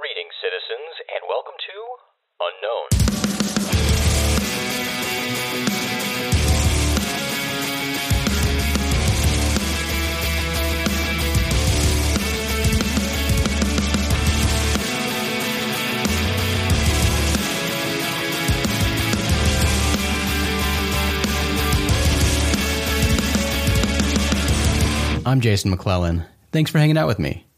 Greetings, citizens, and welcome to Unknown. I'm Jason McClellan. Thanks for hanging out with me.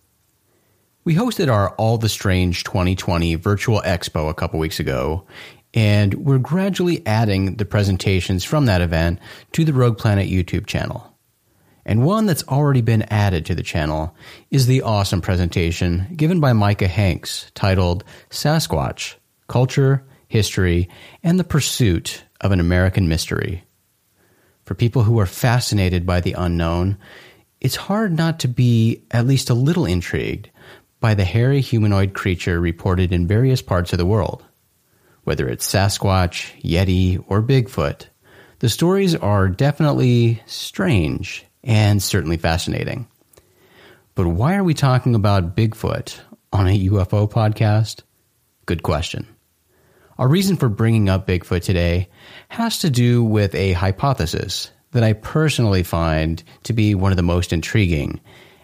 We hosted our All the Strange 2020 virtual expo a couple weeks ago, and we're gradually adding the presentations from that event to the Rogue Planet YouTube channel. And one that's already been added to the channel is the awesome presentation given by Micah Hanks titled Sasquatch Culture, History, and the Pursuit of an American Mystery. For people who are fascinated by the unknown, it's hard not to be at least a little intrigued by the hairy humanoid creature reported in various parts of the world. Whether it's Sasquatch, Yeti, or Bigfoot, the stories are definitely strange and certainly fascinating. But why are we talking about Bigfoot on a UFO podcast? Good question. Our reason for bringing up Bigfoot today has to do with a hypothesis that I personally find to be one of the most intriguing,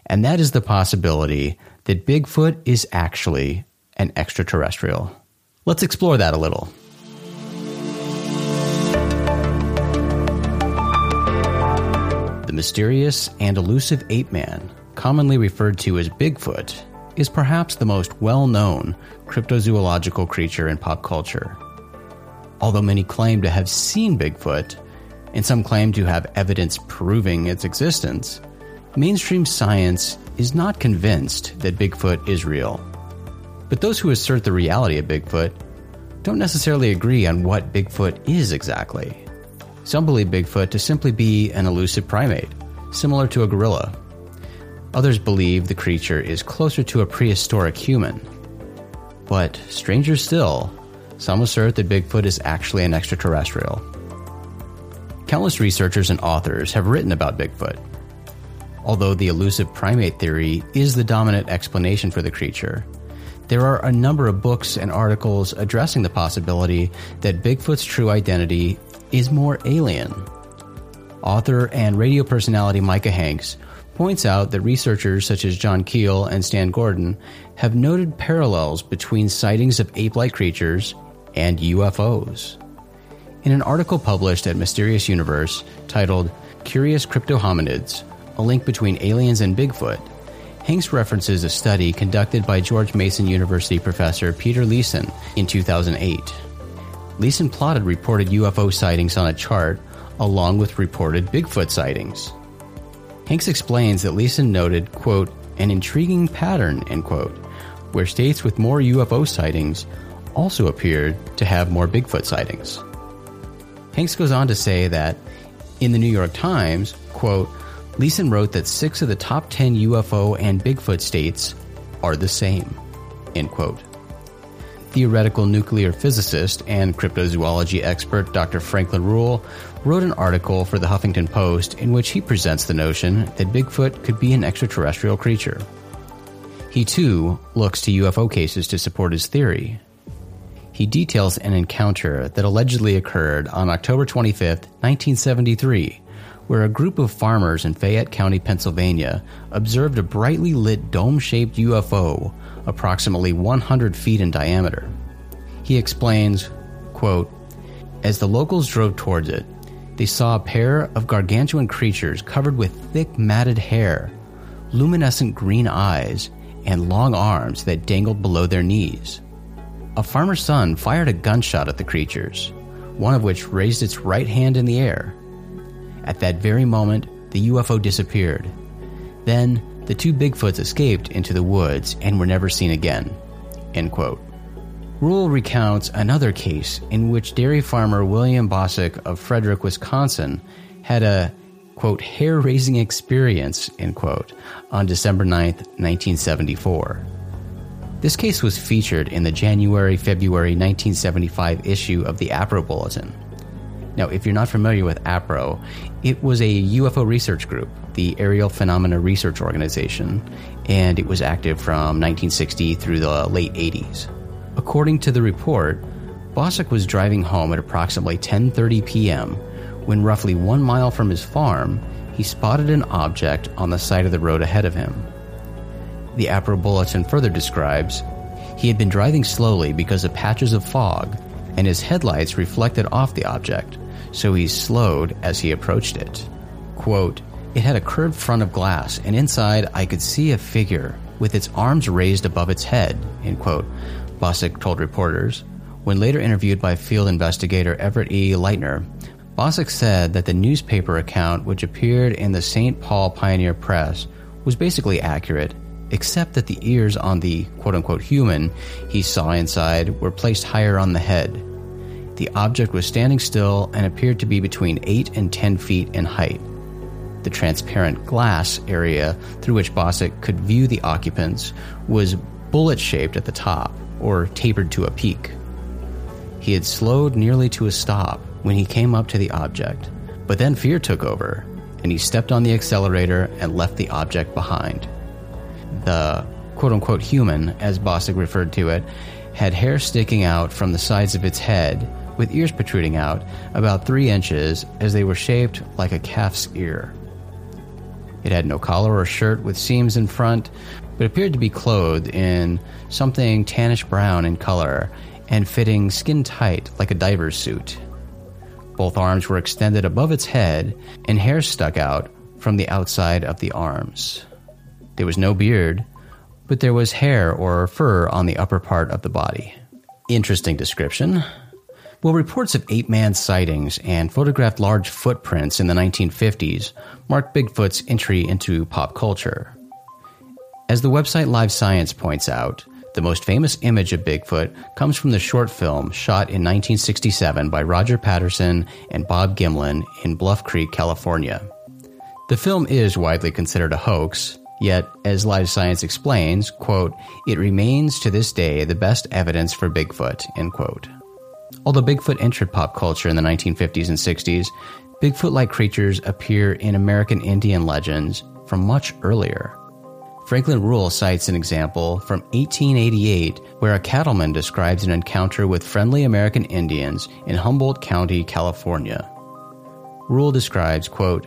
and that is the possibility that Bigfoot is actually an extraterrestrial. Let's explore that a little. The mysterious and elusive ape man, commonly referred to as Bigfoot, is perhaps the most well known cryptozoological creature in pop culture. Although many claim to have seen Bigfoot, and some claim to have evidence proving its existence, mainstream science is not convinced that Bigfoot is real. But those who assert the reality of Bigfoot don't necessarily agree on what Bigfoot is exactly. Some believe Bigfoot to simply be an elusive primate, similar to a gorilla. Others believe the creature is closer to a prehistoric human. But stranger still, some assert that Bigfoot is actually an extraterrestrial. Countless researchers and authors have written about Bigfoot. Although the elusive primate theory is the dominant explanation for the creature, there are a number of books and articles addressing the possibility that Bigfoot's true identity is more alien. Author and radio personality Micah Hanks points out that researchers such as John Keel and Stan Gordon have noted parallels between sightings of ape like creatures and UFOs. In an article published at Mysterious Universe titled Curious Crypto Hominids A Link Between Aliens and Bigfoot, Hanks references a study conducted by George Mason University professor Peter Leeson in 2008. Leeson plotted reported UFO sightings on a chart along with reported Bigfoot sightings. Hanks explains that Leeson noted, quote, an intriguing pattern, end quote, where states with more UFO sightings also appeared to have more Bigfoot sightings. Hanks goes on to say that in the New York Times, quote, Leeson wrote that six of the top 10 UFO and Bigfoot states are the same, end quote. Theoretical nuclear physicist and cryptozoology expert Dr. Franklin Ruehl wrote an article for the Huffington Post in which he presents the notion that Bigfoot could be an extraterrestrial creature. He too looks to UFO cases to support his theory. He details an encounter that allegedly occurred on October 25, 1973, where a group of farmers in Fayette County, Pennsylvania, observed a brightly lit dome shaped UFO approximately 100 feet in diameter. He explains, quote, As the locals drove towards it, they saw a pair of gargantuan creatures covered with thick matted hair, luminescent green eyes, and long arms that dangled below their knees. A farmer's son fired a gunshot at the creatures, one of which raised its right hand in the air. At that very moment, the UFO disappeared. Then, the two Bigfoots escaped into the woods and were never seen again. End quote. Ruehl recounts another case in which dairy farmer William Bosak of Frederic, Wisconsin, had a quote hair raising experience end quote on December 9, 1974. This case was featured in the January February 1975 issue of the APRO Bulletin. Now, if you're not familiar with APRO, it was a UFO research group, the Aerial Phenomena Research Organization, and it was active from 1960 through the late 80s. According to the report, Bosak was driving home at approximately 10:30 p.m. when roughly 1 mile from his farm, he spotted an object on the side of the road ahead of him. The APRO bulletin further describes he had been driving slowly because of patches of fog, and his headlights reflected off the object, so he slowed as he approached it. Quote, it had a curved front of glass, and inside I could see a figure with its arms raised above its head, end quote, Bosak told reporters. When later interviewed by field investigator Everett E. Leitner, Bosak said that the newspaper account which appeared in the St. Paul Pioneer Press was basically accurate, except that the ears on the quote unquote human he saw inside were placed higher on the head. The object was standing still and appeared to be between 8 and 10 feet in height. The transparent glass area through which Bosak could view the occupants was bullet shaped at the top, or tapered to a peak. He had slowed nearly to a stop when he came up to the object, but then fear took over, and he stepped on the accelerator and left the object behind. The quote unquote human, as Bosak referred to it, had hair sticking out from the sides of its head, with ears protruding out about three inches as they were shaped like a calf's ear. It had no collar or shirt with seams in front, but appeared to be clothed in something tannish brown in color and fitting skin tight like a diver's suit. Both arms were extended above its head, and hair stuck out from the outside of the arms. There was no beard, but there was hair or fur on the upper part of the body. Interesting description. Well, reports of ape man sightings and photographed large footprints in the 1950s marked Bigfoot's entry into pop culture. As the website Live Science points out, the most famous image of Bigfoot comes from the short film shot in 1967 by Roger Patterson and Bob Gimlin in Bluff Creek, California. The film is widely considered a hoax, yet, as Live Science explains, quote, it remains to this day the best evidence for Bigfoot, end quote. Although Bigfoot entered pop culture in the 1950s and 60s, Bigfoot like creatures appear in American Indian legends from much earlier. Franklin Ruehl cites an example from 1888 where a cattleman describes an encounter with friendly American Indians in Humboldt County, California. Ruehl describes, quote,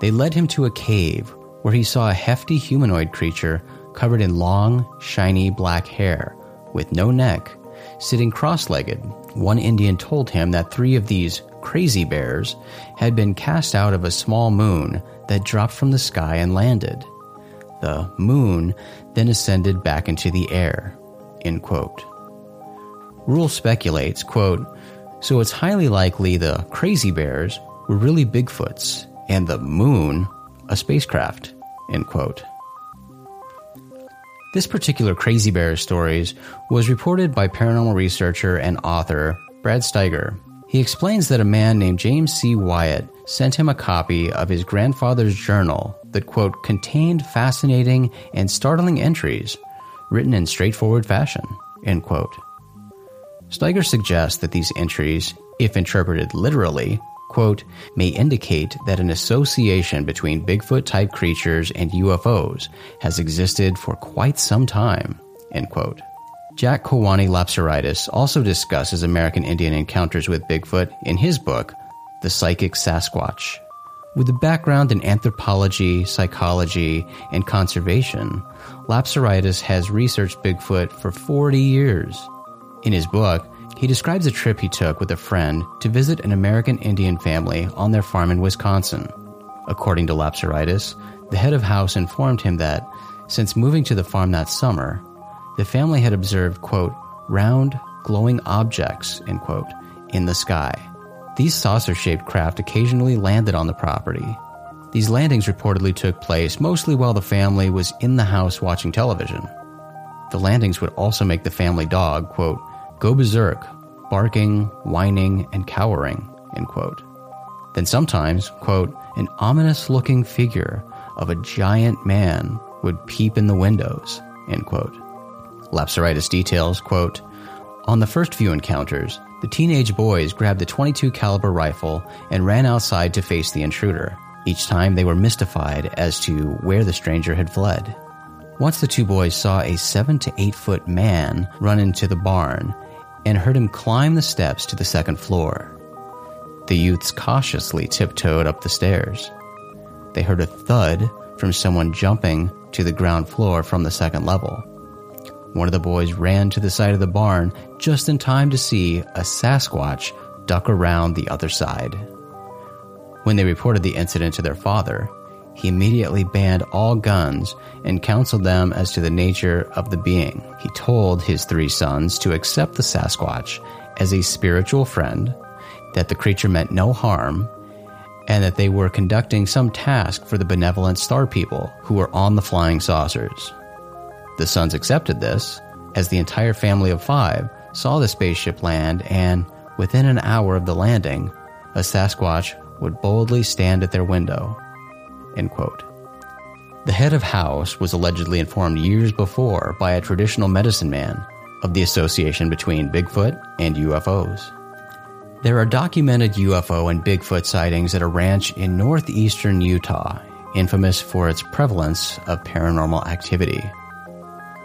They led him to a cave where he saw a hefty humanoid creature covered in long, shiny black hair, with no neck, sitting cross legged. One Indian told him that three of these crazy bears had been cast out of a small moon that dropped from the sky and landed. The moon then ascended back into the air. End quote. Ruehl speculates, quote, so it's highly likely the crazy bears were really Bigfoots and the moon a spacecraft. End quote. This particular Crazy Bear stories was reported by paranormal researcher and author Brad Steiger. He explains that a man named James C. Wyatt sent him a copy of his grandfather's journal that, quote, contained fascinating and startling entries written in straightforward fashion, end quote. Steiger suggests that these entries, if interpreted literally, quote, may indicate that an association between Bigfoot type creatures and UFOs has existed for quite some time, end quote. Jack Kewaunee Lapseritis also discusses American Indian encounters with Bigfoot in his book, The Psychic Sasquatch. With a background in anthropology, psychology, and conservation, Lapseritis has researched Bigfoot for 40 years. In his book, he describes a trip he took with a friend to visit an American Indian family on their farm in Wisconsin. According to Lapseritis, the head of house informed him that, since moving to the farm that summer, the family had observed, quote, round, glowing objects, end quote, in the sky. These saucer shaped craft occasionally landed on the property. These landings reportedly took place mostly while the family was in the house watching television. The landings would also make the family dog, quote, go berserk, barking, whining, and cowering, end quote. Then sometimes, quote, an ominous looking figure of a giant man would peep in the windows, end quote. Lapseritis details, quote, On the first few encounters, the teenage boys grabbed the 22 caliber rifle and ran outside to face the intruder. Each time they were mystified as to where the stranger had fled. Once the two boys saw a 7 to 8 foot man run into the barn and heard him climb the steps to the second floor. The youths cautiously tiptoed up the stairs. They heard a thud from someone jumping to the ground floor from the second level. One of the boys ran to the side of the barn just in time to see a Sasquatch duck around the other side. When they reported the incident to their father, he immediately banned all guns and counseled them as to the nature of the being. He told his three sons to accept the Sasquatch as a spiritual friend, that the creature meant no harm, and that they were conducting some task for the benevolent star people who were on the flying saucers. The sons accepted this, as the entire family of five saw the spaceship land, and within an hour of the landing, a Sasquatch would boldly stand at their window. End quote. The head of house was allegedly informed years before by a traditional medicine man of the association between Bigfoot and UFOs. There are documented UFO and Bigfoot sightings at a ranch in northeastern Utah, infamous for its prevalence of paranormal activity.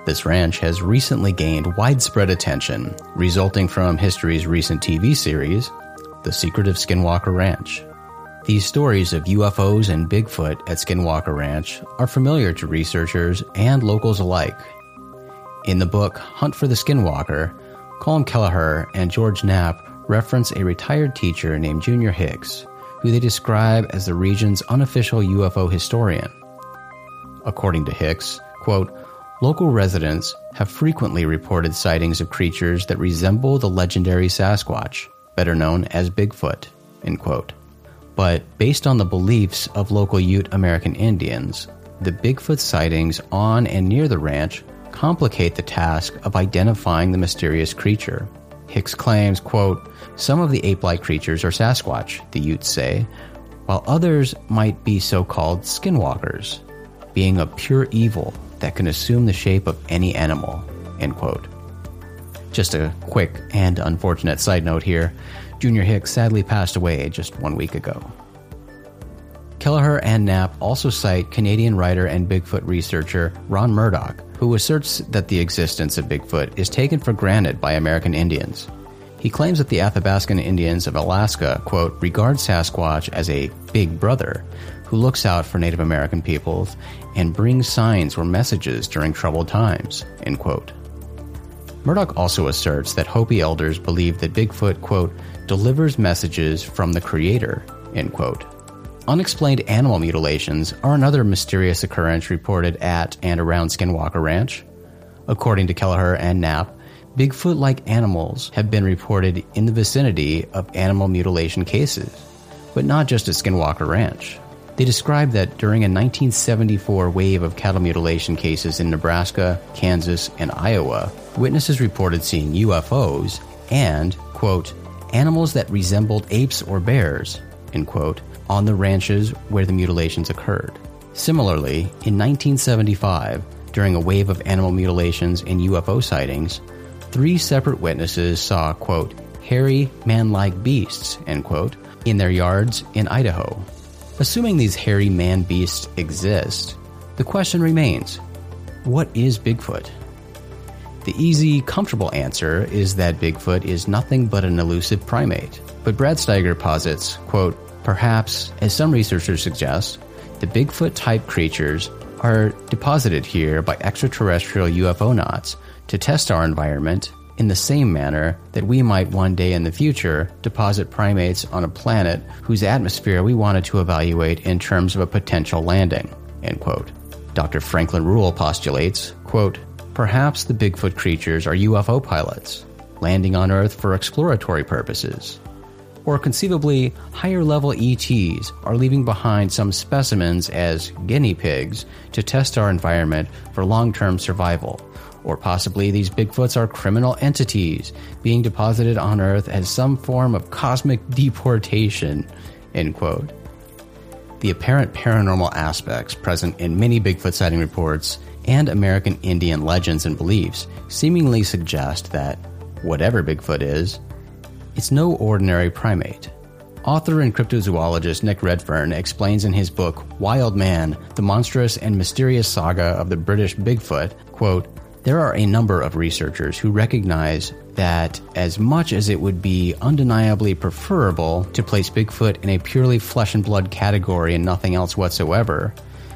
This ranch has recently gained widespread attention, resulting from history's recent TV series, The Secret of Skinwalker Ranch. These stories of UFOs and Bigfoot at Skinwalker Ranch are familiar to researchers and locals alike. In the book Hunt for the Skinwalker, Colm Kelleher and George Knapp reference a retired teacher named Junior Hicks, who they describe as the region's unofficial UFO historian. According to Hicks, quote, Local residents have frequently reported sightings of creatures that resemble the legendary Sasquatch, better known as Bigfoot. But based on the beliefs of local Ute American Indians, the Bigfoot sightings on and near the ranch complicate the task of identifying the mysterious creature. Hicks claims, quote, some of the ape-like creatures are Sasquatch, the Utes say, while others might be so-called skinwalkers, being a pure evil that can assume the shape of any animal. End quote. Just a quick and unfortunate side note here Junior Hicks sadly passed away just one week ago. Kelleher and Knapp also cite Canadian writer and Bigfoot researcher Ron Murdoch, who asserts that the existence of Bigfoot is taken for granted by American Indians. He claims that the Athabascan Indians of Alaska, quote, regard Sasquatch as a big brother who looks out for Native American peoples and brings signs or messages during troubled times, end quote. Murdoch also asserts that Hopi elders believe that Bigfoot, quote, delivers messages from the Creator, end quote. Unexplained animal mutilations are another mysterious occurrence reported at and around Skinwalker Ranch. According to Kelleher and Knapp, Bigfoot like animals have been reported in the vicinity of animal mutilation cases, but not just at Skinwalker Ranch. They describe that during a 1974 wave of cattle mutilation cases in Nebraska, Kansas, and Iowa, witnesses reported seeing UFOs and, quote, animals that resembled apes or bears, end quote, on the ranches where the mutilations occurred. Similarly, in 1975, during a wave of animal mutilations and UFO sightings, three separate witnesses saw, quote, hairy, man like beasts, end quote, in their yards in Idaho. Assuming these hairy man beasts exist, the question remains what is Bigfoot? The easy, comfortable answer is that Bigfoot is nothing but an elusive primate. But Brad Steiger posits, quote, perhaps, as some researchers suggest, the Bigfoot type creatures are deposited here by extraterrestrial UFOnauts to test our environment in the same manner that we might one day in the future deposit primates on a planet whose atmosphere we wanted to evaluate in terms of a potential landing. End quote. Dr. Franklin Ruehl postulates, quote, Perhaps the Bigfoot creatures are UFO pilots, landing on Earth for exploratory purposes. Or conceivably, higher level ETs are leaving behind some specimens as guinea pigs to test our environment for long term survival or possibly these Bigfoots are criminal entities being deposited on Earth as some form of cosmic deportation. End quote. The apparent paranormal aspects present in many Bigfoot sighting reports and American Indian legends and beliefs seemingly suggest that whatever Bigfoot is, it's no ordinary primate. Author and cryptozoologist Nick Redfern explains in his book Wild Man, the monstrous and mysterious saga of the British Bigfoot, quote, there are a number of researchers who recognize that as much as it would be undeniably preferable to place Bigfoot in a purely flesh and blood category and nothing else whatsoever,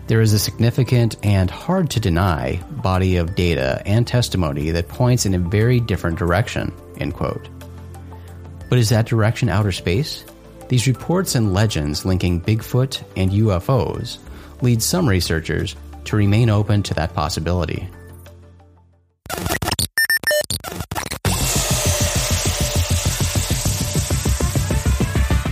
there is a significant and hard to deny body of data and testimony that points in a very different direction. End quote. But is that direction outer space? These reports and legends linking Bigfoot and UFOs lead some researchers to remain open to that possibility.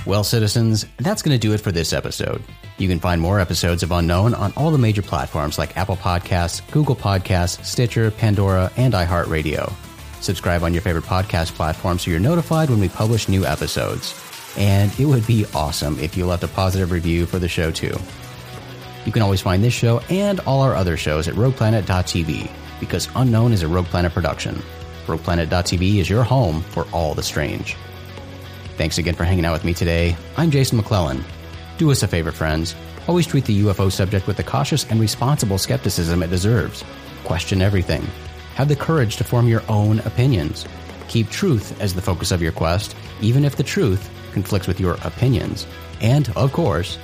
Well, citizens, that's going to do it for this episode. You can find more episodes of Unknown on all the major platforms like Apple Podcasts, Google Podcasts, Stitcher, Pandora, and iHeartRadio. Subscribe on your favorite podcast platform so you're notified when we publish new episodes. And it would be awesome if you left a positive review for the show too. You can always find this show and all our other shows at rogueplanet.tv because Unknown is a Rogue Planet production. RoguePlanet.tv is your home for all the strange. Thanks again for hanging out with me today. I'm Jason McClellan. Do us a favor, friends. Always treat the UFO subject with the cautious and responsible skepticism it deserves. Question everything. Have the courage to form your own opinions. Keep truth as the focus of your quest, even if the truth conflicts with your opinions. And, of course,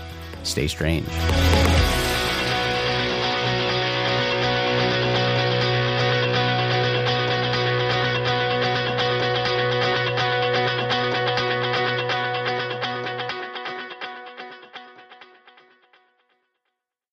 stay strange.